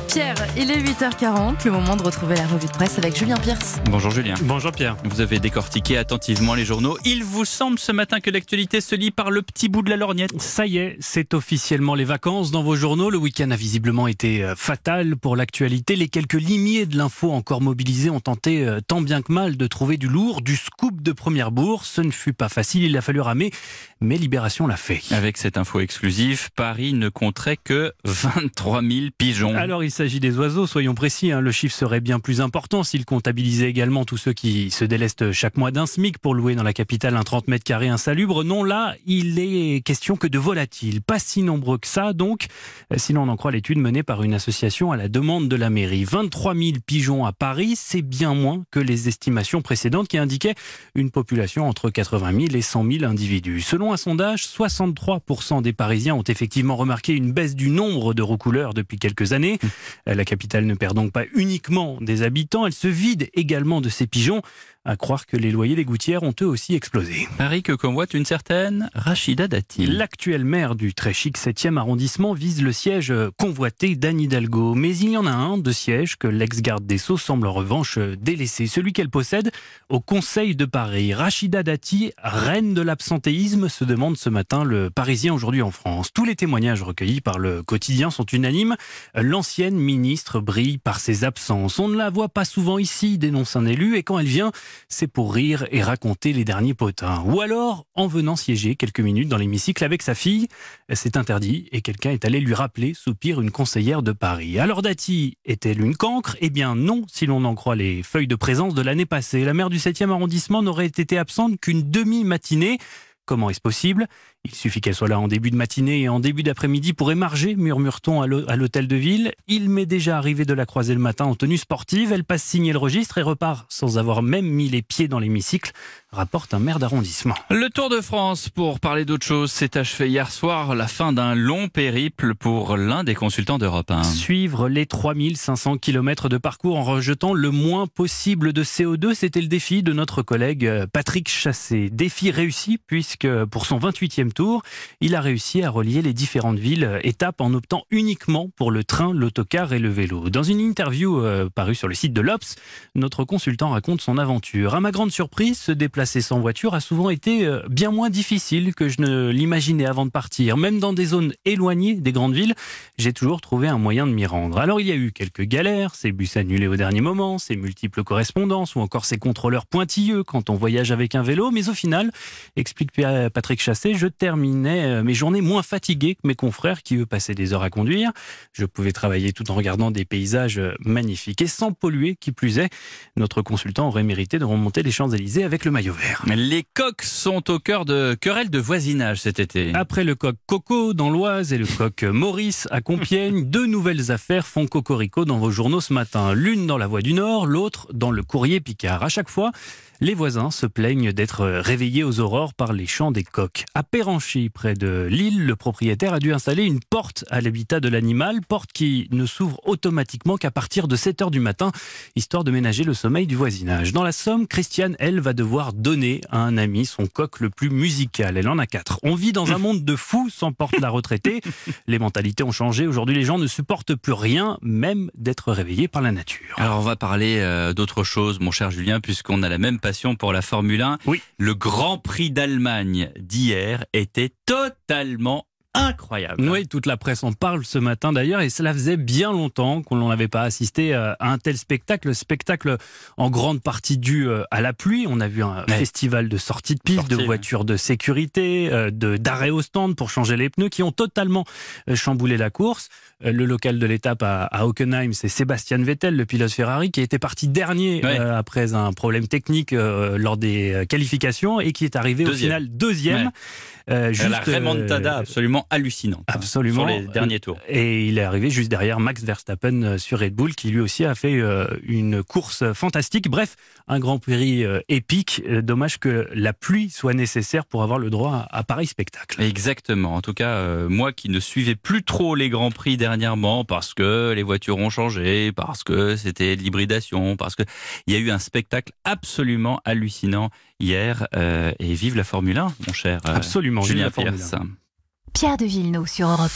Pierre, il est 8h40, le moment de retrouver la revue de presse avec Julien Pierce. Bonjour Julien. Bonjour Pierre. Vous avez décortiqué attentivement les journaux. Il vous semble ce matin que l'actualité se lit par le petit bout de la lorgnette. Ça y est, c'est officiellement les vacances dans vos journaux. Le week-end a visiblement été euh, fatal pour l'actualité. Les quelques limiers de l'info encore mobilisés ont tenté euh, tant bien que mal de trouver du lourd, du scoop de première bourse. Ce ne fut pas facile, il a fallu ramer, mais Libération l'a fait. Avec cette info exclusive, Paris ne compterait que 23 000 pigeons. Alors il s'agit des oiseaux, soyons précis. hein. Le chiffre serait bien plus important s'il comptabilisait également tous ceux qui se délestent chaque mois d'un SMIC pour louer dans la capitale un 30 mètres carrés insalubre. Non, là, il est question que de volatiles. Pas si nombreux que ça, donc, euh, si l'on en croit l'étude menée par une association à la demande de la mairie. 23 000 pigeons à Paris, c'est bien moins que les estimations précédentes qui indiquaient une population entre 80 000 et 100 000 individus. Selon un sondage, 63% des Parisiens ont effectivement remarqué une baisse du nombre de roucouleurs depuis quelques années. La capitale ne perd donc pas uniquement des habitants, elle se vide également de ses pigeons. À croire que les loyers des gouttières ont eux aussi explosé. Paris que convoite une certaine Rachida Dati. L'actuel maire du très chic 7e arrondissement vise le siège convoité d'Anne Hidalgo. Mais il y en a un de siège que l'ex-garde des Sceaux semble en revanche délaisser, celui qu'elle possède au Conseil de Paris. Rachida Dati, reine de l'absentéisme, se demande ce matin le Parisien aujourd'hui en France. Tous les témoignages recueillis par le quotidien sont unanimes. L'ancienne ministre brille par ses absences. On ne la voit pas souvent ici, dénonce un élu, et quand elle vient, c'est pour rire et raconter les derniers potins. Ou alors en venant siéger quelques minutes dans l'hémicycle avec sa fille. C'est interdit et quelqu'un est allé lui rappeler, soupire une conseillère de Paris. Alors Dati est-elle une cancre? Eh bien non, si l'on en croit les feuilles de présence de l'année passée. La maire du 7e arrondissement n'aurait été absente qu'une demi-matinée. Comment est-ce possible? Il suffit qu'elle soit là en début de matinée et en début d'après-midi pour émarger, murmure-t-on à l'hôtel de ville. Il m'est déjà arrivé de la croiser le matin en tenue sportive. Elle passe signer le registre et repart sans avoir même mis les pieds dans l'hémicycle, rapporte un maire d'arrondissement. Le Tour de France, pour parler d'autre chose, s'est achevé hier soir, la fin d'un long périple pour l'un des consultants d'Europe 1. Suivre les 3500 km de parcours en rejetant le moins possible de CO2, c'était le défi de notre collègue Patrick Chassé. Défi réussi puisque pour son 28e il a réussi à relier les différentes villes étapes en optant uniquement pour le train, l'autocar et le vélo. Dans une interview euh, parue sur le site de l'Obs, notre consultant raconte son aventure. À ma grande surprise, se déplacer sans voiture a souvent été euh, bien moins difficile que je ne l'imaginais avant de partir. Même dans des zones éloignées des grandes villes, j'ai toujours trouvé un moyen de m'y rendre. Alors il y a eu quelques galères, ces bus annulés au dernier moment, ces multiples correspondances ou encore ces contrôleurs pointilleux quand on voyage avec un vélo, mais au final, explique Patrick Chassé, je terminais mes journées moins fatiguées que mes confrères qui, eux, passaient des heures à conduire. Je pouvais travailler tout en regardant des paysages magnifiques et sans polluer, qui plus est. Notre consultant aurait mérité de remonter les Champs-Élysées avec le maillot vert. Les coqs sont au cœur de querelles de voisinage cet été. Après le coq Coco dans l'Oise et le coq Maurice à Compiègne, deux nouvelles affaires font cocorico dans vos journaux ce matin. L'une dans la Voix du Nord, l'autre dans le Courrier Picard. À chaque fois, les voisins se plaignent d'être réveillés aux aurores par les chants des coqs. À Près de Lille, le propriétaire a dû installer une porte à l'habitat de l'animal, porte qui ne s'ouvre automatiquement qu'à partir de 7 heures du matin, histoire de ménager le sommeil du voisinage. Dans la Somme, Christiane, elle, va devoir donner à un ami son coq le plus musical. Elle en a quatre. On vit dans un monde de fous, s'emporte la retraitée. Les mentalités ont changé. Aujourd'hui, les gens ne supportent plus rien, même d'être réveillés par la nature. Alors, on va parler euh, d'autre chose, mon cher Julien, puisqu'on a la même passion pour la Formule 1. Oui. Le Grand Prix d'Allemagne d'hier était totalement incroyable. Oui, toute la presse en parle ce matin d'ailleurs, et cela faisait bien longtemps qu'on n'en avait pas assisté à un tel spectacle. Spectacle en grande partie dû euh, à la pluie. On a vu un Ouais. festival de sortie de piste, Sortie, de voitures de sécurité, euh, de d'arrêt au stand pour changer les pneus, qui ont totalement euh, chamboulé la course. Euh, Le local de l'étape à, à Hockenheim, c'est Sébastien Vettel, le pilote Ferrari, qui était parti dernier Ouais. euh, après un problème technique euh, lors des euh, qualifications et qui est arrivé au final deuxième. Ouais. Euh, la juste, remontada euh, absolument hallucinante. hein, absolument. Sur les derniers tours. Et il est arrivé juste derrière Max Verstappen euh, sur Red Bull, qui lui aussi a fait euh, une course fantastique. Bref, un Grand Prix euh, épique. Dommage que la pluie soit nécessaire pour avoir le droit à, pareil spectacle. Exactement. En tout cas, moi qui ne suivais plus trop les grands prix dernièrement parce que les voitures ont changé, parce que c'était de l'hybridation, parce que il y a eu un spectacle absolument hallucinant hier. euh, et vive la Formule 1, mon cher Absolument. vive Julien la Formule 1. Pierre de Villeneuve sur Europe